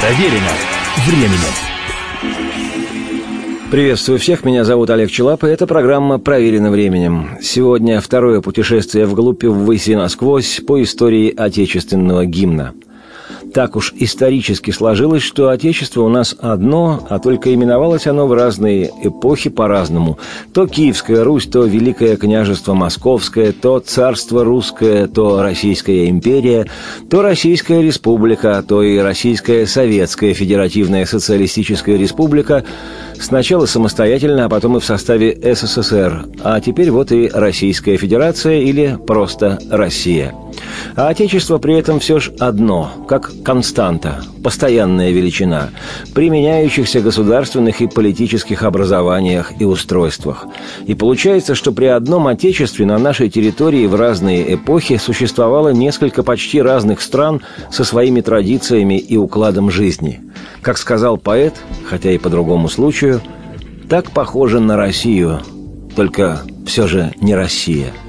Проверено временем. Приветствую всех, меня зовут Олег Челап, и это программа «Проверено временем». Сегодня второе путешествие вглубь ввысь и насквозь по истории отечественного гимна – так уж исторически сложилось, что Отечество у нас одно, а только именовалось оно в разные эпохи по-разному. То Киевская Русь, то Великое княжество Московское, то Царство Русское, то Российская империя, то Российская республика, то и Российская Советская Федеративная Социалистическая Республика, сначала самостоятельно, а потом и в составе СССР, а теперь вот и Российская Федерация или просто Россия – а Отечество при этом все же одно, как константа, постоянная величина, при меняющихся государственных и политических образованиях и устройствах. И получается, что при одном Отечестве на нашей территории в разные эпохи существовало несколько почти разных стран со своими традициями и укладом жизни. Как сказал поэт, хотя и по другому случаю, так похоже на Россию, только все же не Россия –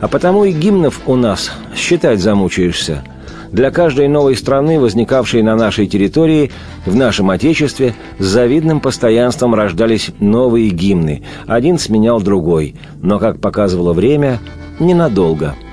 а потому и гимнов у нас считать замучаешься. Для каждой новой страны, возникавшей на нашей территории, в нашем Отечестве, с завидным постоянством рождались новые гимны. Один сменял другой, но, как показывало время, ненадолго –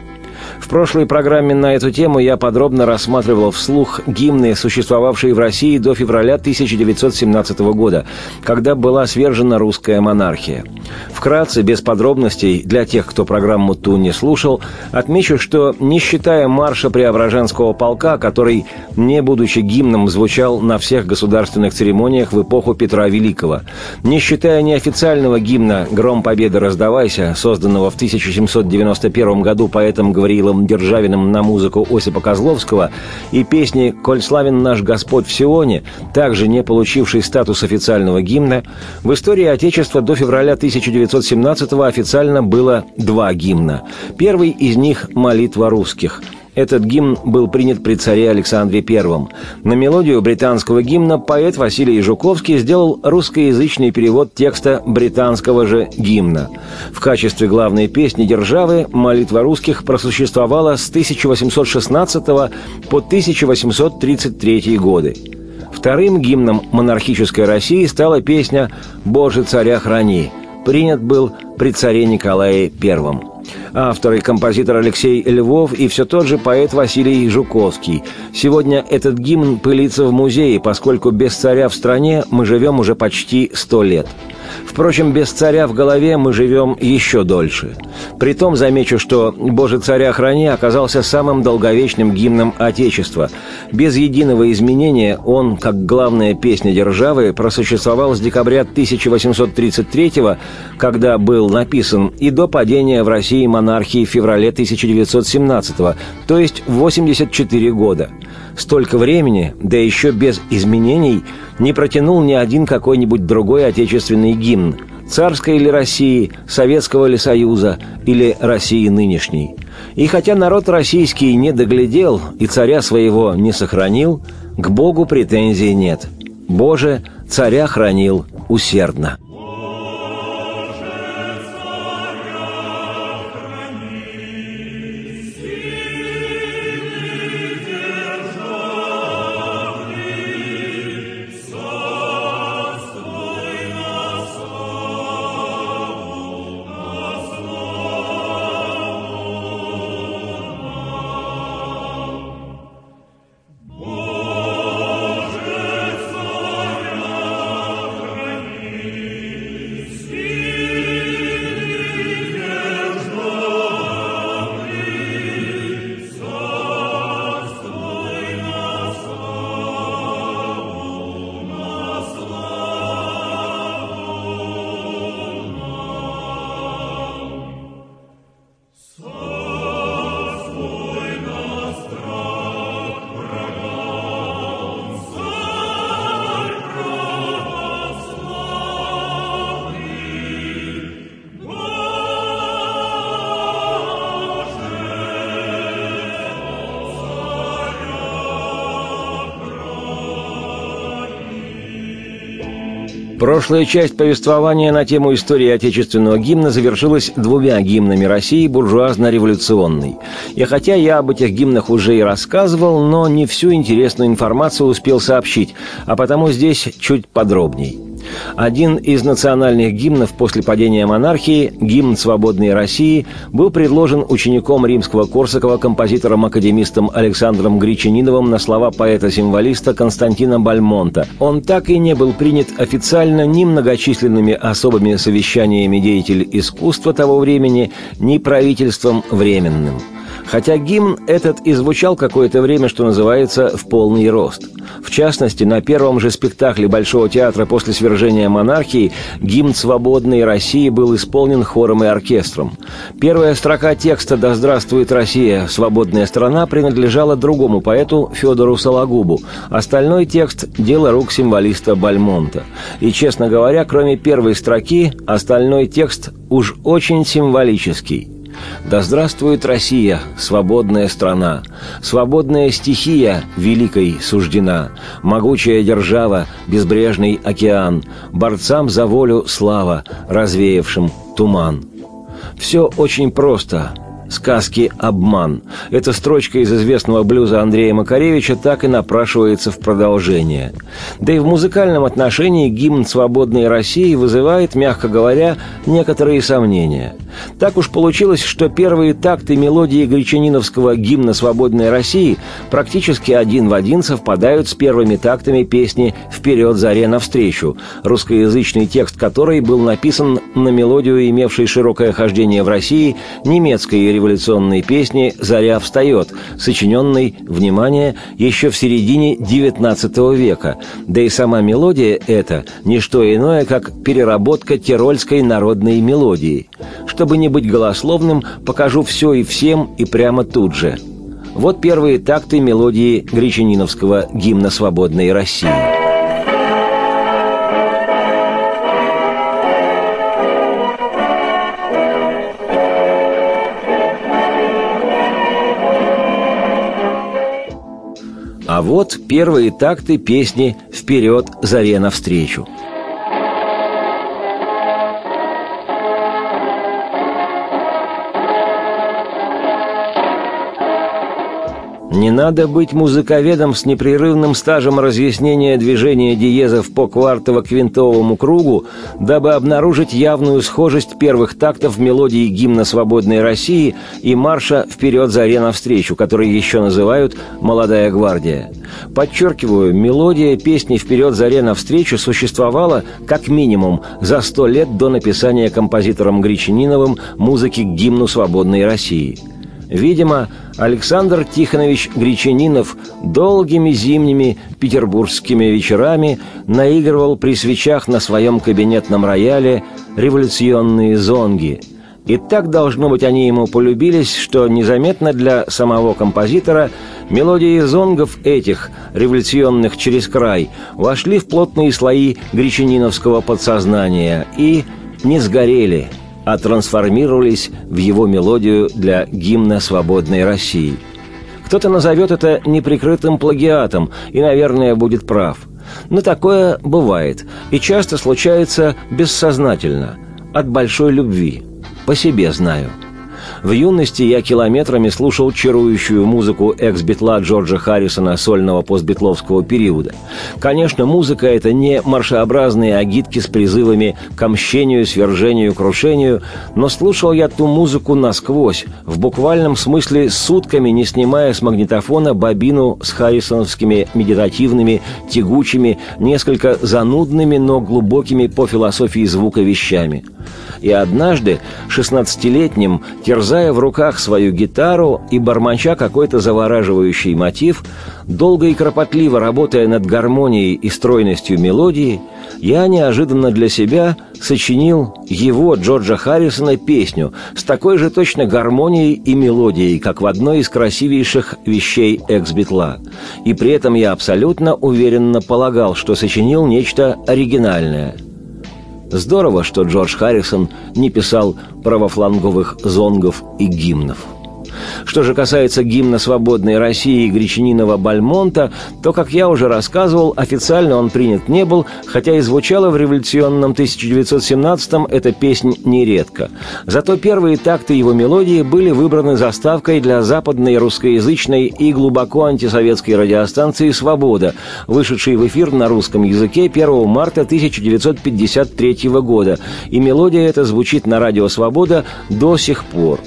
в прошлой программе на эту тему я подробно рассматривал вслух гимны, существовавшие в России до февраля 1917 года, когда была свержена русская монархия. Вкратце, без подробностей, для тех, кто программу ту не слушал, отмечу, что, не считая марша Преображенского полка, который, не будучи гимном, звучал на всех государственных церемониях в эпоху Петра Великого, не считая неофициального гимна «Гром Победы раздавайся», созданного в 1791 году поэтом Гавриилом Михаилом Державиным на музыку Осипа Козловского и песни «Коль славен наш Господь в Сионе», также не получившей статус официального гимна, в истории Отечества до февраля 1917-го официально было два гимна. Первый из них «Молитва русских», этот гимн был принят при царе Александре I. На мелодию британского гимна поэт Василий Жуковский сделал русскоязычный перевод текста британского же гимна. В качестве главной песни державы молитва русских просуществовала с 1816 по 1833 годы. Вторым гимном монархической России стала песня «Боже, царя храни». Принят был при царе Николае I. Автор и композитор Алексей Львов и все тот же поэт Василий Жуковский. Сегодня этот гимн пылится в музее, поскольку без царя в стране мы живем уже почти сто лет. Впрочем, без царя в голове мы живем еще дольше. Притом замечу, что «Боже, царя храни» оказался самым долговечным гимном Отечества. Без единого изменения он, как главная песня державы, просуществовал с декабря 1833 когда был написан, и до падения в России монархии в феврале 1917 то есть 84 года. Столько времени, да еще без изменений, не протянул ни один какой-нибудь другой отечественный гимн, царской или России, Советского ли Союза или России нынешней. И хотя народ российский не доглядел и царя своего не сохранил, к Богу претензий нет. Боже, царя хранил усердно. Прошлая часть повествования на тему истории отечественного гимна завершилась двумя гимнами России буржуазно-революционной. И хотя я об этих гимнах уже и рассказывал, но не всю интересную информацию успел сообщить, а потому здесь чуть подробней. Один из национальных гимнов после падения монархии, гимн «Свободной России», был предложен учеником римского Корсакова композитором-академистом Александром Гречаниновым на слова поэта-символиста Константина Бальмонта. Он так и не был принят официально ни многочисленными особыми совещаниями деятелей искусства того времени, ни правительством временным – Хотя гимн этот и звучал какое-то время, что называется, в полный рост. В частности, на первом же спектакле Большого театра после свержения монархии гимн «Свободной России» был исполнен хором и оркестром. Первая строка текста «Да здравствует Россия, свободная страна» принадлежала другому поэту Федору Сологубу. Остальной текст – дело рук символиста Бальмонта. И, честно говоря, кроме первой строки, остальной текст уж очень символический. Да здравствует Россия, свободная страна, свободная стихия великой суждена, могучая держава, безбрежный океан, борцам за волю слава, развеявшим туман. Все очень просто, сказки «Обман». Эта строчка из известного блюза Андрея Макаревича так и напрашивается в продолжение. Да и в музыкальном отношении гимн «Свободной России» вызывает, мягко говоря, некоторые сомнения. Так уж получилось, что первые такты мелодии гречаниновского гимна «Свободной России» практически один в один совпадают с первыми тактами песни «Вперед, заре, навстречу», русскоязычный текст которой был написан на мелодию, имевшей широкое хождение в России, немецкой революционной песни «Заря встает», сочиненной, внимание, еще в середине XIX века. Да и сама мелодия эта – не что иное, как переработка тирольской народной мелодии. Чтобы не быть голословным, покажу все и всем и прямо тут же. Вот первые такты мелодии гречаниновского гимна свободной России. А вот первые такты песни «Вперед, заре навстречу». Не надо быть музыковедом с непрерывным стажем разъяснения движения диезов по квартово-квинтовому кругу, дабы обнаружить явную схожесть первых тактов мелодии гимна «Свободной России» и марша «Вперед, заре навстречу», который еще называют «Молодая гвардия». Подчеркиваю, мелодия песни «Вперед, заре навстречу» существовала, как минимум, за сто лет до написания композитором Гречаниновым музыки к гимну «Свободной России». Видимо, Александр Тихонович Гречанинов долгими зимними петербургскими вечерами наигрывал при свечах на своем кабинетном рояле революционные зонги. И так, должно быть, они ему полюбились, что незаметно для самого композитора мелодии зонгов этих, революционных через край, вошли в плотные слои гречаниновского подсознания и не сгорели – а трансформировались в его мелодию для гимна свободной России. Кто-то назовет это неприкрытым плагиатом и, наверное, будет прав. Но такое бывает и часто случается бессознательно, от большой любви. По себе знаю – в юности я километрами слушал чарующую музыку экс-битла Джорджа Харрисона сольного постбитловского периода. Конечно, музыка — это не маршеобразные агитки с призывами к мщению, свержению, крушению, но слушал я ту музыку насквозь, в буквальном смысле сутками не снимая с магнитофона бобину с харрисоновскими медитативными, тягучими, несколько занудными, но глубокими по философии звука вещами. И однажды, шестнадцатилетним, терзая в руках свою гитару и бормоча какой-то завораживающий мотив, долго и кропотливо работая над гармонией и стройностью мелодии, я неожиданно для себя сочинил его, Джорджа Харрисона, песню с такой же точно гармонией и мелодией, как в одной из красивейших вещей экс-битла. И при этом я абсолютно уверенно полагал, что сочинил нечто оригинальное – Здорово, что Джордж Харрисон не писал правофланговых зонгов и гимнов. Что же касается гимна свободной России Гречанинова Бальмонта, то, как я уже рассказывал, официально он принят не был, хотя и звучала в революционном 1917-м эта песня нередко. Зато первые такты его мелодии были выбраны заставкой для западной русскоязычной и глубоко антисоветской радиостанции «Свобода», вышедшей в эфир на русском языке 1 марта 1953 года, и мелодия эта звучит на радио «Свобода» до сих пор.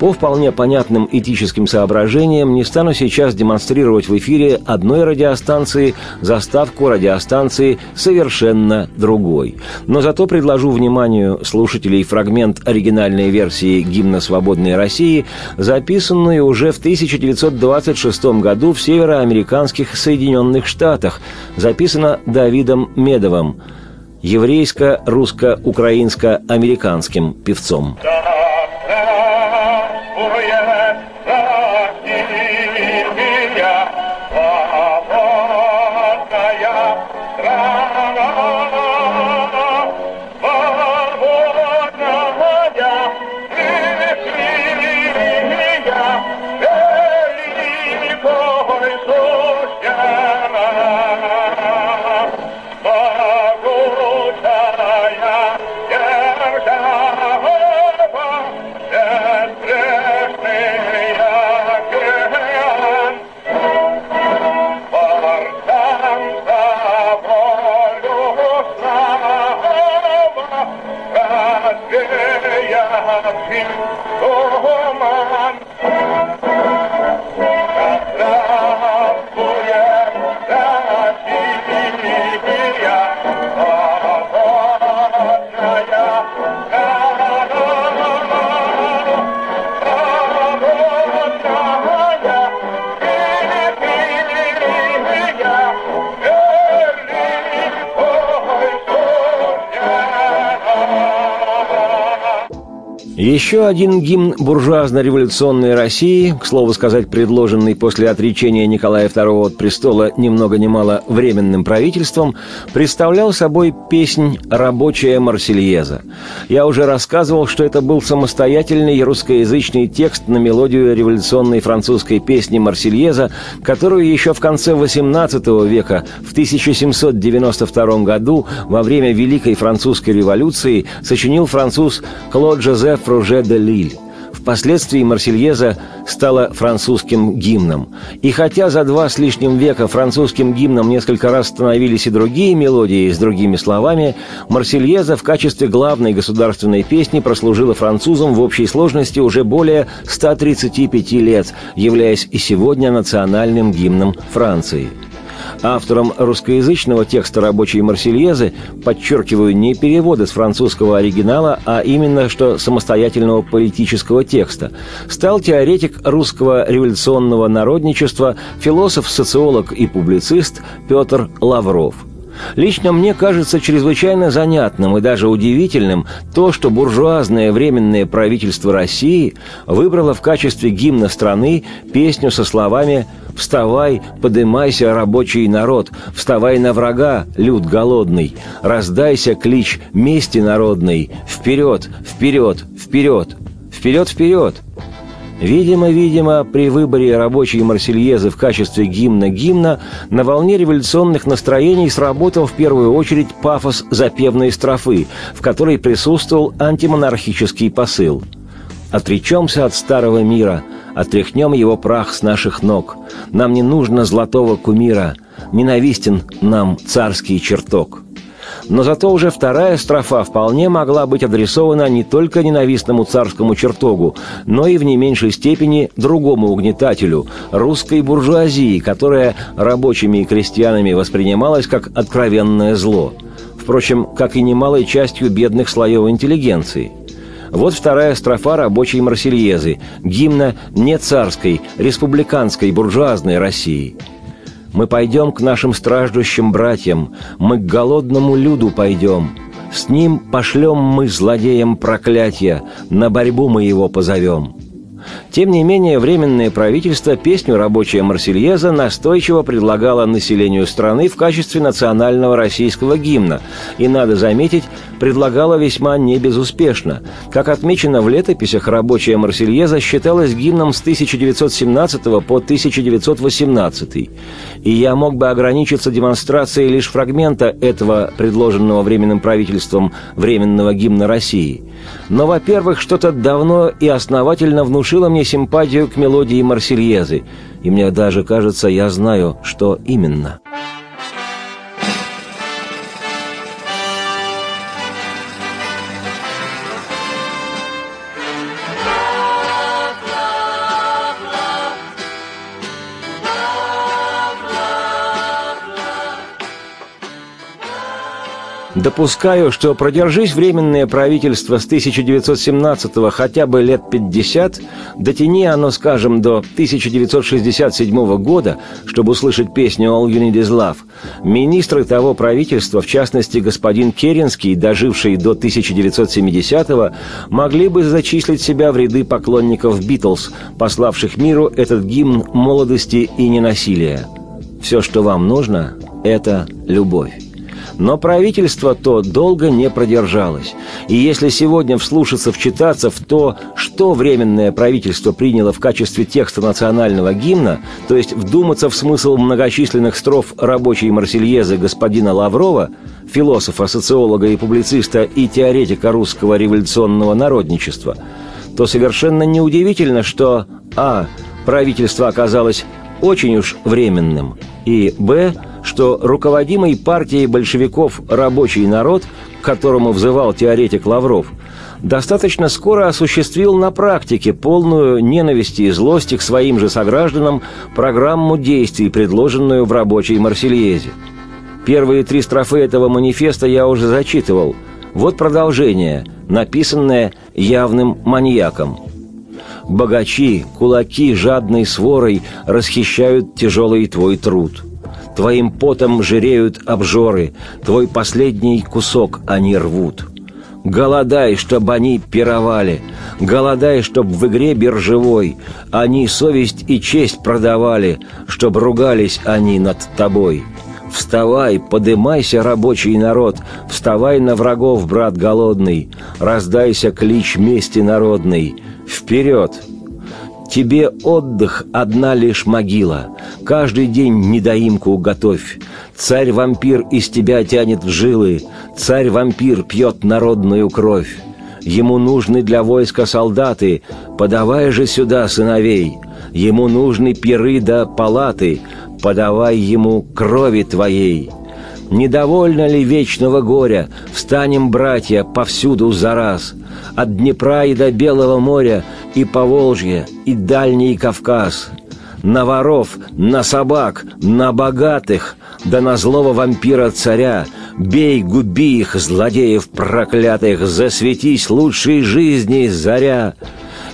По вполне понятным этическим соображениям не стану сейчас демонстрировать в эфире одной радиостанции заставку радиостанции совершенно другой. Но зато предложу вниманию слушателей фрагмент оригинальной версии гимна «Свободной России», записанную уже в 1926 году в североамериканских Соединенных Штатах, записана Давидом Медовым, еврейско-русско-украинско-американским певцом. Amen. Еще один гимн буржуазно-революционной России, к слову сказать, предложенный после отречения Николая II от престола ни много ни мало временным правительством, представлял собой песнь «Рабочая Марсельеза». Я уже рассказывал, что это был самостоятельный русскоязычный текст на мелодию революционной французской песни «Марсельеза», которую еще в конце XVIII века, в 1792 году, во время Великой Французской революции, сочинил француз Клод Жозеф Руже де Лиль. Впоследствии Марсельеза стала французским гимном. И хотя за два с лишним века французским гимном несколько раз становились и другие мелодии с другими словами, Марсельеза в качестве главной государственной песни прослужила французам в общей сложности уже более 135 лет, являясь и сегодня национальным гимном Франции – Автором русскоязычного текста рабочей Марсельезы, подчеркиваю, не перевода с французского оригинала, а именно что самостоятельного политического текста, стал теоретик русского революционного народничества, философ, социолог и публицист Петр Лавров – Лично мне кажется чрезвычайно занятным и даже удивительным то, что буржуазное временное правительство России выбрало в качестве гимна страны песню со словами «Вставай, подымайся, рабочий народ, вставай на врага, люд голодный, раздайся клич мести народной, вперед, вперед, вперед, вперед, вперед!» Видимо-видимо, при выборе рабочей Марсельезы в качестве гимна-гимна на волне революционных настроений сработал в первую очередь пафос запевной строфы, в которой присутствовал антимонархический посыл. «Отречемся от старого мира, отряхнем его прах с наших ног. Нам не нужно золотого кумира, ненавистен нам царский чертог». Но зато уже вторая строфа вполне могла быть адресована не только ненавистному царскому чертогу, но и в не меньшей степени другому угнетателю – русской буржуазии, которая рабочими и крестьянами воспринималась как откровенное зло. Впрочем, как и немалой частью бедных слоев интеллигенции – вот вторая строфа рабочей Марсельезы, гимна не царской, республиканской, буржуазной России – мы пойдем к нашим страждущим братьям, мы к голодному люду пойдем. С ним пошлем мы злодеям проклятия, на борьбу мы его позовем. Тем не менее, Временное правительство песню «Рабочая Марсельеза» настойчиво предлагало населению страны в качестве национального российского гимна и, надо заметить, предлагало весьма небезуспешно. Как отмечено в летописях, «Рабочая Марсельеза» считалась гимном с 1917 по 1918. И я мог бы ограничиться демонстрацией лишь фрагмента этого предложенного Временным правительством Временного гимна России. Но, во-первых, что-то давно и основательно внушило мне симпатию к мелодии Марсельезы, и мне даже кажется, я знаю, что именно. Допускаю, что продержись временное правительство с 1917 хотя бы лет 50, дотяни оно, скажем, до 1967 года, чтобы услышать песню «All You Need Is Love», министры того правительства, в частности господин Керенский, доживший до 1970-го, могли бы зачислить себя в ряды поклонников «Битлз», пославших миру этот гимн молодости и ненасилия. Все, что вам нужно, это любовь. Но правительство то долго не продержалось. И если сегодня вслушаться, вчитаться в то, что Временное правительство приняло в качестве текста национального гимна, то есть вдуматься в смысл многочисленных строф рабочей Марсельезы господина Лаврова, философа, социолога и публициста и теоретика русского революционного народничества, то совершенно неудивительно, что а. правительство оказалось очень уж временным, и б что руководимый партией большевиков рабочий народ, к которому взывал теоретик Лавров, достаточно скоро осуществил на практике полную ненависти и злости к своим же согражданам программу действий, предложенную в рабочей Марсельезе. Первые три строфы этого манифеста я уже зачитывал. Вот продолжение, написанное явным маньяком. «Богачи, кулаки жадной сворой расхищают тяжелый твой труд». Твоим потом жиреют обжоры, Твой последний кусок они рвут. Голодай, чтоб они пировали, Голодай, чтоб в игре биржевой Они совесть и честь продавали, Чтоб ругались они над тобой. Вставай, подымайся, рабочий народ, Вставай на врагов, брат голодный, Раздайся клич мести народный. Вперед! Тебе отдых одна лишь могила. Каждый день недоимку готовь. Царь-вампир из тебя тянет в жилы. Царь-вампир пьет народную кровь. Ему нужны для войска солдаты, подавай же сюда сыновей. Ему нужны пиры да палаты, подавай ему крови твоей. Недовольно ли вечного горя? Встанем, братья, повсюду за раз. От Днепра и до Белого моря, и Поволжье, и Дальний Кавказ. На воров, на собак, на богатых, да на злого вампира-царя. Бей, губи их, злодеев проклятых, засветись лучшей жизни, заря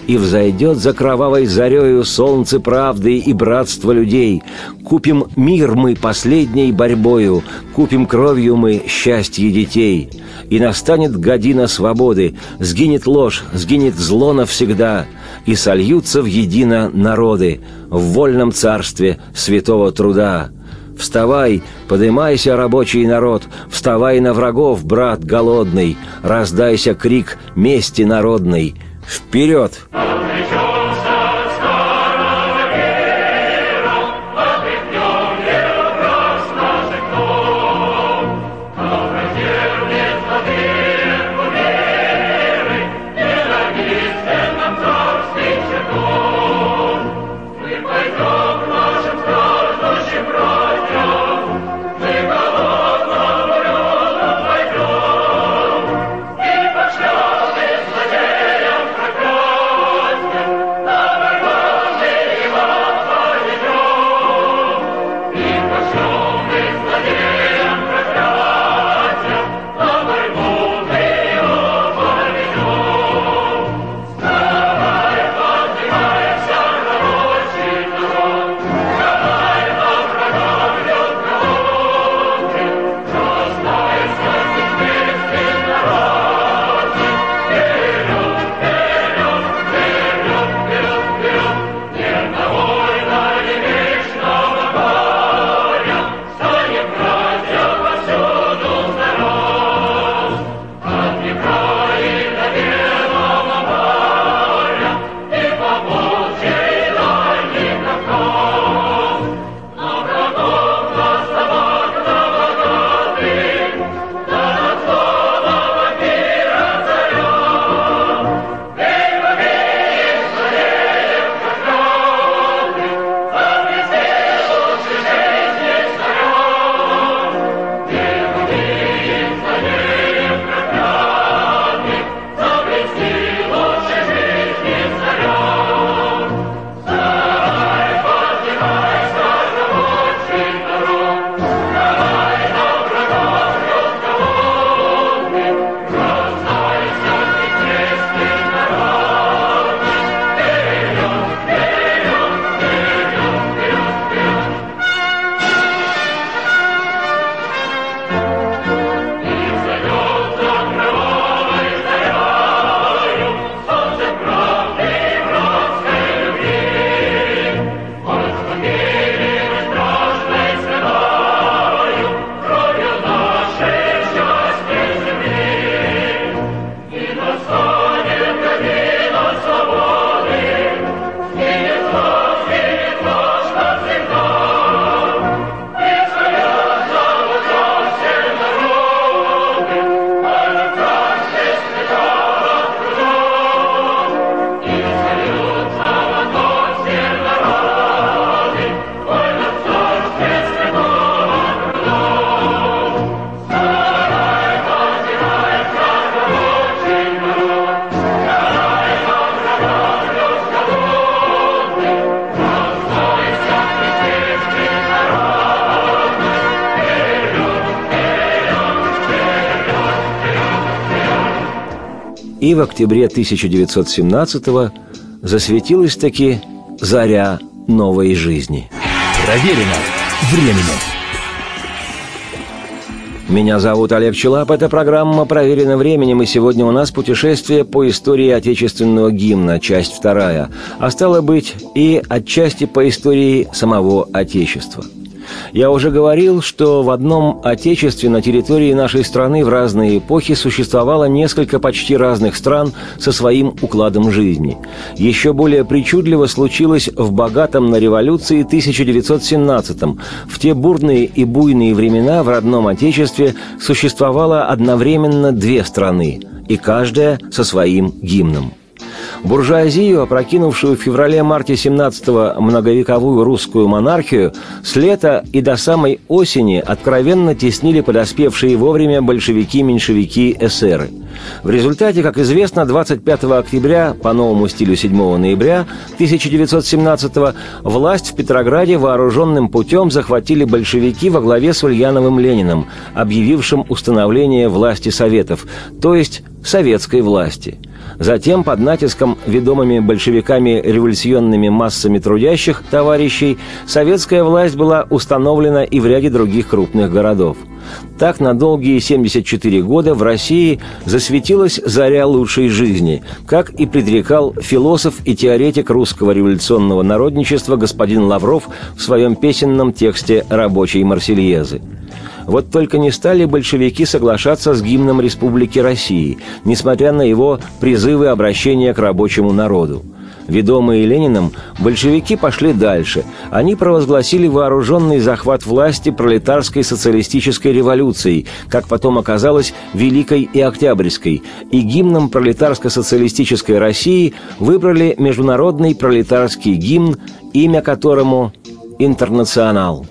и взойдет за кровавой зарею солнце правды и братства людей. Купим мир мы последней борьбою, купим кровью мы счастье детей. И настанет година свободы, сгинет ложь, сгинет зло навсегда, и сольются в едино народы в вольном царстве святого труда. Вставай, подымайся, рабочий народ, вставай на врагов, брат голодный, раздайся крик мести народной — Вперед! И в октябре 1917-го засветилась таки заря новой жизни. Проверено временем. Меня зовут Олег Челап, это программа «Проверено временем», и сегодня у нас путешествие по истории отечественного гимна, часть вторая, а стало быть и отчасти по истории самого Отечества – я уже говорил, что в одном Отечестве на территории нашей страны в разные эпохи существовало несколько почти разных стран со своим укладом жизни. Еще более причудливо случилось в богатом на революции 1917-м. В те бурные и буйные времена в родном Отечестве существовало одновременно две страны, и каждая со своим гимном. Буржуазию, опрокинувшую в феврале-марте 17-го многовековую русскую монархию, с лета и до самой осени откровенно теснили подоспевшие вовремя большевики-меньшевики-эсеры. В результате, как известно, 25 октября по новому стилю 7 ноября 1917 власть в Петрограде вооруженным путем захватили большевики во главе с Ульяновым Лениным, объявившим установление власти Советов, то есть советской власти – Затем, под натиском ведомыми большевиками революционными массами трудящих товарищей, советская власть была установлена и в ряде других крупных городов. Так на долгие 74 года в России засветилась заря лучшей жизни, как и предрекал философ и теоретик русского революционного народничества господин Лавров в своем песенном тексте «Рабочей Марсельезы». Вот только не стали большевики соглашаться с гимном Республики России, несмотря на его призывы обращения к рабочему народу. Ведомые Лениным, большевики пошли дальше. Они провозгласили вооруженный захват власти пролетарской социалистической революцией, как потом оказалось, Великой и Октябрьской, и гимном пролетарско-социалистической России выбрали международный пролетарский гимн, имя которому «Интернационал».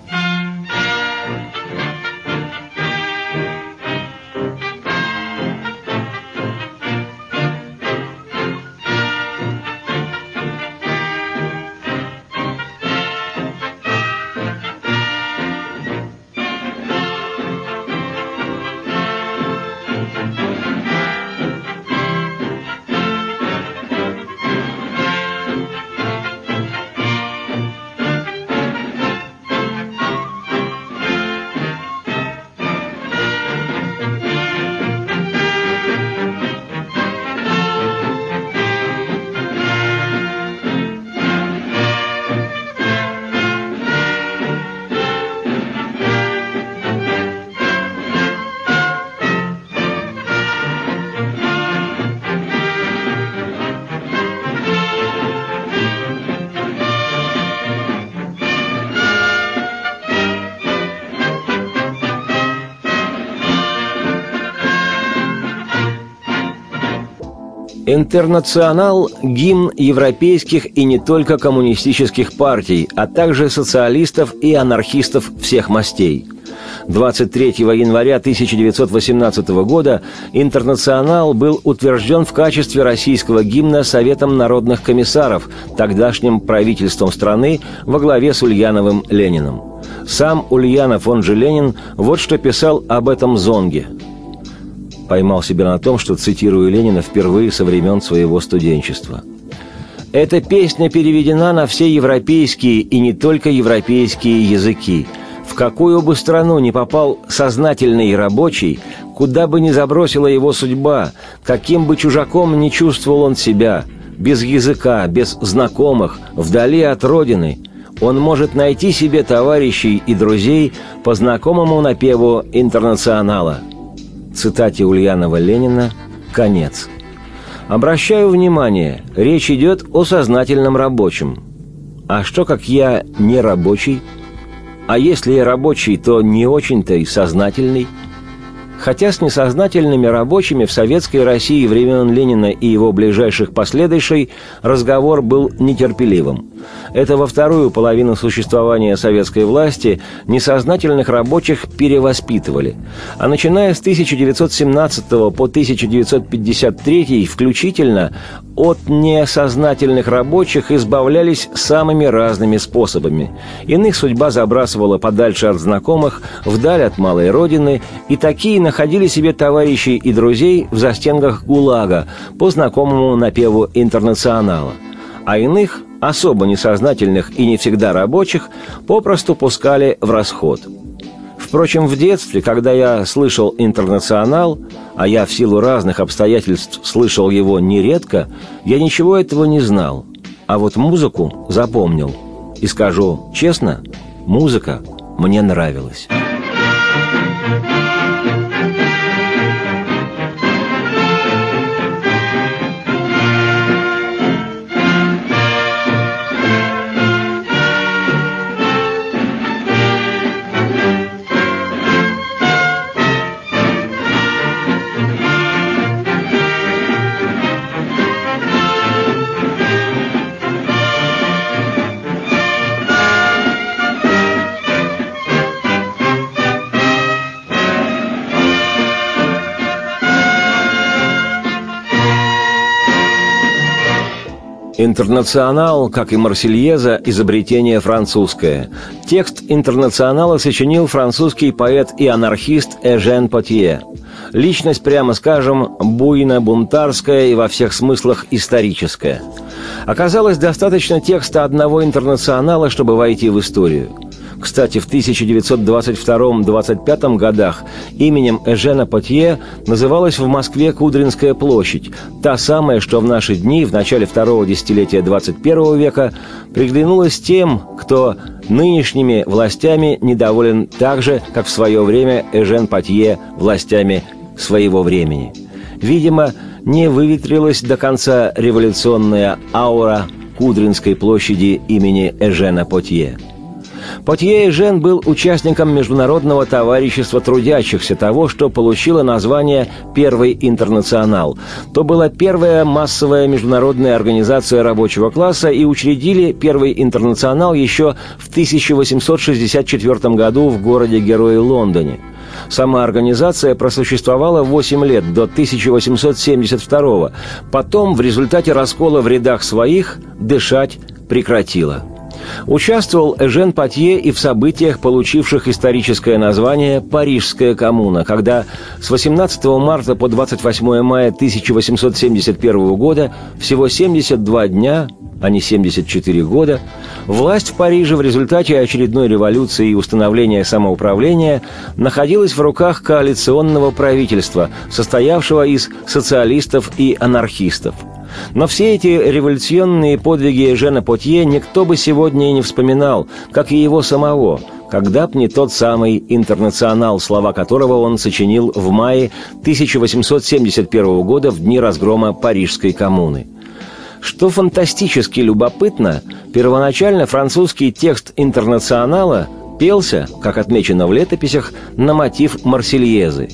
Интернационал – гимн европейских и не только коммунистических партий, а также социалистов и анархистов всех мастей. 23 января 1918 года «Интернационал» был утвержден в качестве российского гимна Советом народных комиссаров, тогдашним правительством страны во главе с Ульяновым Лениным. Сам Ульянов, он же Ленин, вот что писал об этом зонге – Поймал себя на том, что цитирую Ленина впервые со времен своего студенчества. Эта песня переведена на все европейские и не только европейские языки. В какую бы страну ни попал сознательный рабочий, куда бы ни забросила его судьба, каким бы чужаком ни чувствовал он себя, без языка, без знакомых, вдали от родины, он может найти себе товарищей и друзей по знакомому напеву «Интернационала» цитате Ульянова Ленина «Конец». Обращаю внимание, речь идет о сознательном рабочем. А что, как я не рабочий? А если я рабочий, то не очень-то и сознательный – Хотя с несознательными рабочими в советской России времен Ленина и его ближайших последующей разговор был нетерпеливым. Это во вторую половину существования советской власти несознательных рабочих перевоспитывали. А начиная с 1917 по 1953 включительно от несознательных рабочих избавлялись самыми разными способами. Иных судьба забрасывала подальше от знакомых, вдаль от малой родины, и такие находили себе товарищей и друзей в застенках ГУЛАГа по знакомому напеву «Интернационала». А иных, особо несознательных и не всегда рабочих, попросту пускали в расход – Впрочем, в детстве, когда я слышал «Интернационал», а я в силу разных обстоятельств слышал его нередко, я ничего этого не знал. А вот музыку запомнил. И скажу честно, музыка мне нравилась. Интернационал, как и Марсельеза, изобретение французское. Текст интернационала сочинил французский поэт и анархист Эжен Потье. Личность, прямо скажем, буйно-бунтарская и во всех смыслах историческая. Оказалось, достаточно текста одного интернационала, чтобы войти в историю – кстати, в 1922-25 годах именем Эжена Потье называлась в Москве Кудринская площадь, та самая, что в наши дни, в начале второго десятилетия 21 века, приглянулась тем, кто нынешними властями недоволен так же, как в свое время Эжен Потье властями своего времени. Видимо, не выветрилась до конца революционная аура Кудринской площади имени Эжена Потье – Потье Жен был участником Международного товарищества трудящихся, того, что получило название «Первый интернационал». То была первая массовая международная организация рабочего класса, и учредили Первый интернационал еще в 1864 году в городе-герое Лондоне. Сама организация просуществовала 8 лет, до 1872 Потом, в результате раскола в рядах своих, дышать прекратила. Участвовал Эжен Патье и в событиях, получивших историческое название «Парижская коммуна», когда с 18 марта по 28 мая 1871 года, всего 72 дня, а не 74 года, власть в Париже в результате очередной революции и установления самоуправления находилась в руках коалиционного правительства, состоявшего из социалистов и анархистов – но все эти революционные подвиги Жена Потье никто бы сегодня и не вспоминал, как и его самого, когда б не тот самый «Интернационал», слова которого он сочинил в мае 1871 года в дни разгрома Парижской коммуны. Что фантастически любопытно, первоначально французский текст «Интернационала» пелся, как отмечено в летописях, на мотив «Марсельезы».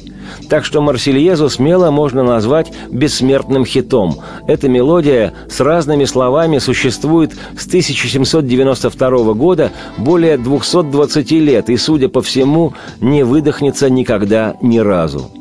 Так что «Марсельезу» смело можно назвать бессмертным хитом. Эта мелодия с разными словами существует с 1792 года более 220 лет и, судя по всему, не выдохнется никогда ни разу.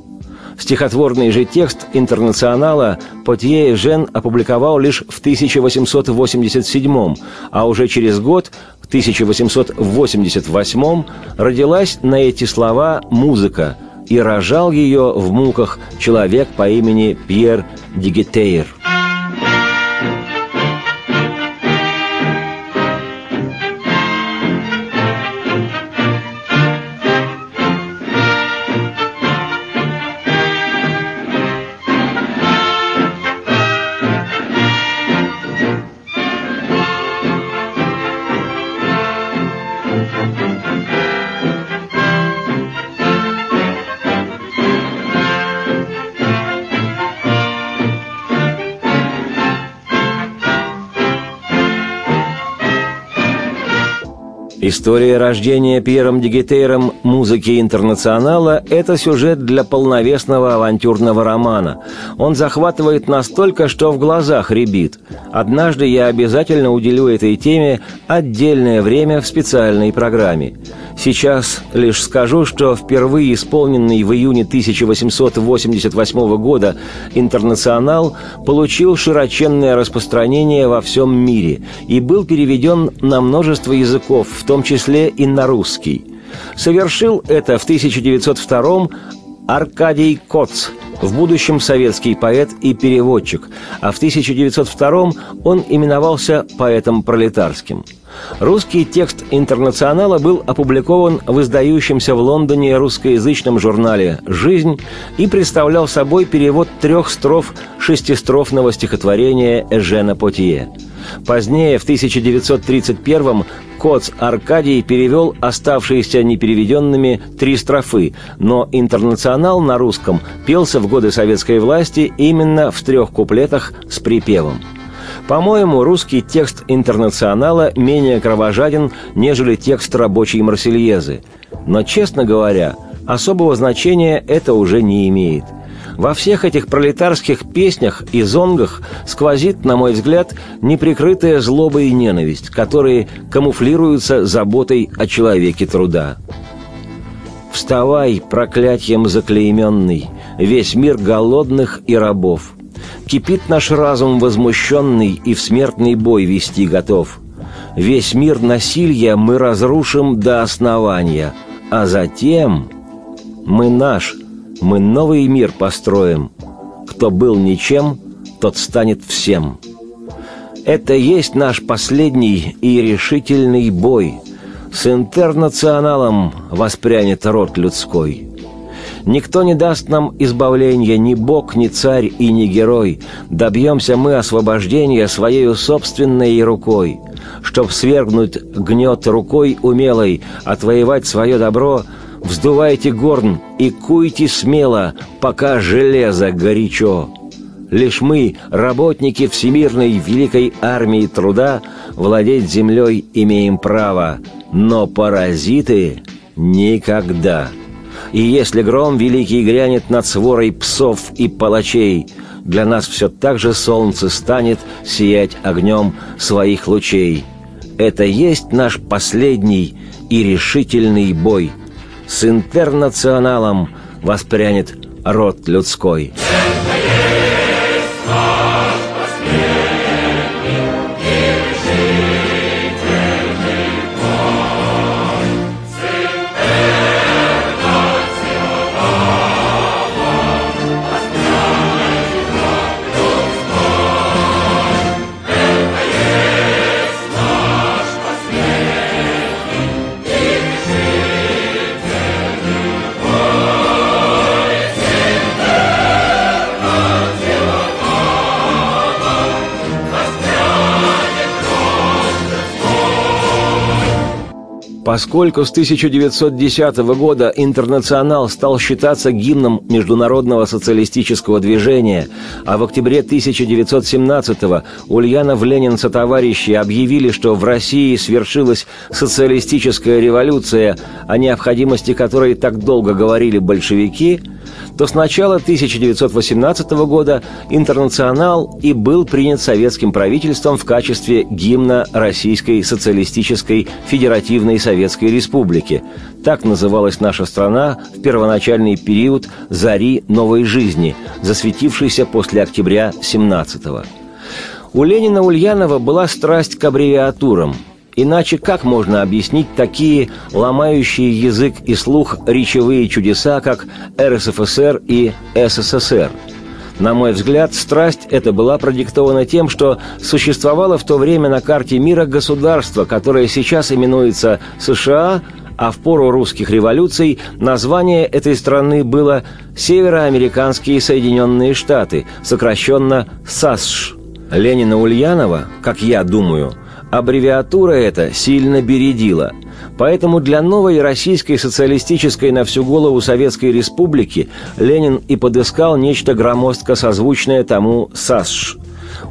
Стихотворный же текст «Интернационала» Потье Жен опубликовал лишь в 1887 а уже через год, в 1888 родилась на эти слова музыка – и рожал ее в муках человек по имени Пьер Дигетейр – История рождения Пьером Дигитейром музыки интернационала – это сюжет для полновесного авантюрного романа. Он захватывает настолько, что в глазах рябит. Однажды я обязательно уделю этой теме отдельное время в специальной программе. Сейчас лишь скажу, что впервые исполненный в июне 1888 года «Интернационал» получил широченное распространение во всем мире и был переведен на множество языков, в том числе и на русский. Совершил это в 1902 Аркадий Коц, в будущем советский поэт и переводчик, а в 1902 он именовался поэтом пролетарским – Русский текст «Интернационала» был опубликован в издающемся в Лондоне русскоязычном журнале «Жизнь» и представлял собой перевод трех строф шестистрофного стихотворения Эжена Потье. Позднее, в 1931-м, Коц Аркадий перевел оставшиеся непереведенными три строфы, но «Интернационал» на русском пелся в годы советской власти именно в трех куплетах с припевом – по-моему, русский текст «Интернационала» менее кровожаден, нежели текст рабочей Марсельезы. Но, честно говоря, особого значения это уже не имеет. Во всех этих пролетарских песнях и зонгах сквозит, на мой взгляд, неприкрытая злоба и ненависть, которые камуфлируются заботой о человеке труда. «Вставай, проклятием заклейменный, весь мир голодных и рабов!» Кипит наш разум возмущенный и в смертный бой вести готов. Весь мир насилия мы разрушим до основания, а затем мы наш, мы новый мир построим. Кто был ничем, тот станет всем. Это есть наш последний и решительный бой. С интернационалом воспрянет род людской. Никто не даст нам избавления, ни Бог, ни царь и ни герой. Добьемся мы освобождения своей собственной рукой. Чтоб свергнуть гнет рукой умелой, отвоевать свое добро, вздувайте горн и куйте смело, пока железо горячо. Лишь мы, работники всемирной великой армии труда, владеть землей имеем право, но паразиты — никогда. И если гром великий грянет над сворой псов и палачей, для нас все так же солнце станет сиять огнем своих лучей. Это есть наш последний и решительный бой. С интернационалом воспрянет род людской. Поскольку с 1910 года «Интернационал» стал считаться гимном международного социалистического движения, а в октябре 1917-го Ульянов-Ленин товарищи объявили, что в России свершилась социалистическая революция, о необходимости которой так долго говорили большевики – то с начала 1918 года «Интернационал» и был принят советским правительством в качестве гимна Российской Социалистической Федеративной Советской Республики. Так называлась наша страна в первоначальный период «Зари новой жизни», засветившейся после октября 17 -го. У Ленина Ульянова была страсть к аббревиатурам – Иначе как можно объяснить такие ломающие язык и слух речевые чудеса, как РСФСР и СССР? На мой взгляд, страсть эта была продиктована тем, что существовало в то время на карте мира государство, которое сейчас именуется США, а в пору русских революций название этой страны было Североамериканские Соединенные Штаты, сокращенно САСШ. Ленина Ульянова, как я думаю, Аббревиатура эта сильно бередила. Поэтому для новой российской социалистической на всю голову Советской Республики Ленин и подыскал нечто громоздко созвучное тому САСШ.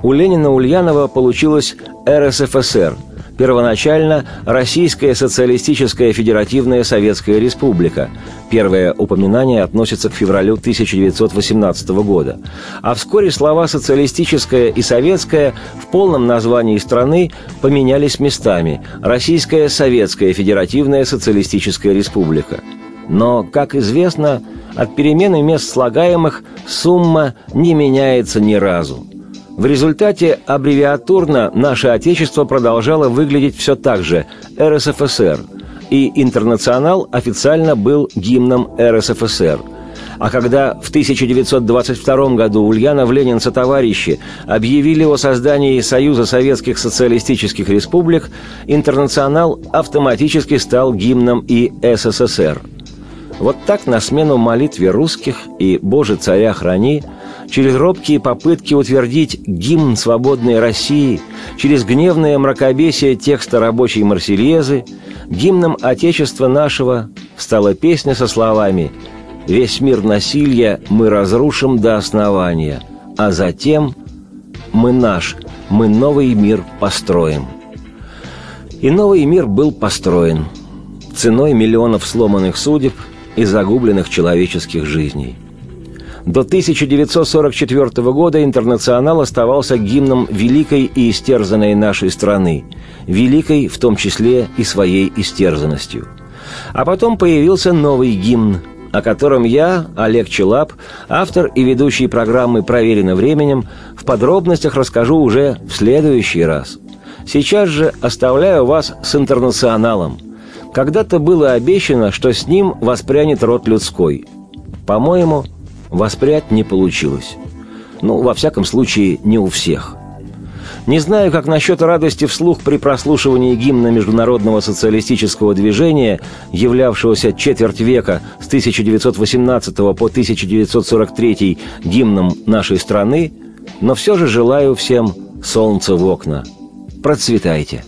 У Ленина Ульянова получилось РСФСР. Первоначально Российская социалистическая федеративная Советская Республика. Первое упоминание относится к февралю 1918 года. А вскоре слова «социалистическая» и «советская» в полном названии страны поменялись местами. Российская Советская Федеративная Социалистическая Республика. Но, как известно, от перемены мест слагаемых сумма не меняется ни разу. В результате аббревиатурно наше Отечество продолжало выглядеть все так же – РСФСР, и «Интернационал» официально был гимном РСФСР. А когда в 1922 году Ульянов Ленин со товарищи объявили о создании Союза Советских Социалистических Республик, «Интернационал» автоматически стал гимном и СССР. Вот так на смену молитве русских и «Боже, царя храни» через робкие попытки утвердить гимн свободной России, через гневное мракобесие текста рабочей Марсельезы, гимном Отечества нашего стала песня со словами «Весь мир насилия мы разрушим до основания, а затем мы наш, мы новый мир построим». И новый мир был построен ценой миллионов сломанных судеб и загубленных человеческих жизней – до 1944 года «Интернационал» оставался гимном великой и истерзанной нашей страны, великой в том числе и своей истерзанностью. А потом появился новый гимн, о котором я, Олег Челап, автор и ведущий программы «Проверено временем», в подробностях расскажу уже в следующий раз. Сейчас же оставляю вас с «Интернационалом». Когда-то было обещано, что с ним воспрянет род людской. По-моему, Воспрять не получилось. Ну, во всяком случае, не у всех. Не знаю, как насчет радости вслух при прослушивании гимна Международного социалистического движения, являвшегося четверть века с 1918 по 1943 гимном нашей страны, но все же желаю всем солнца в окна. Процветайте!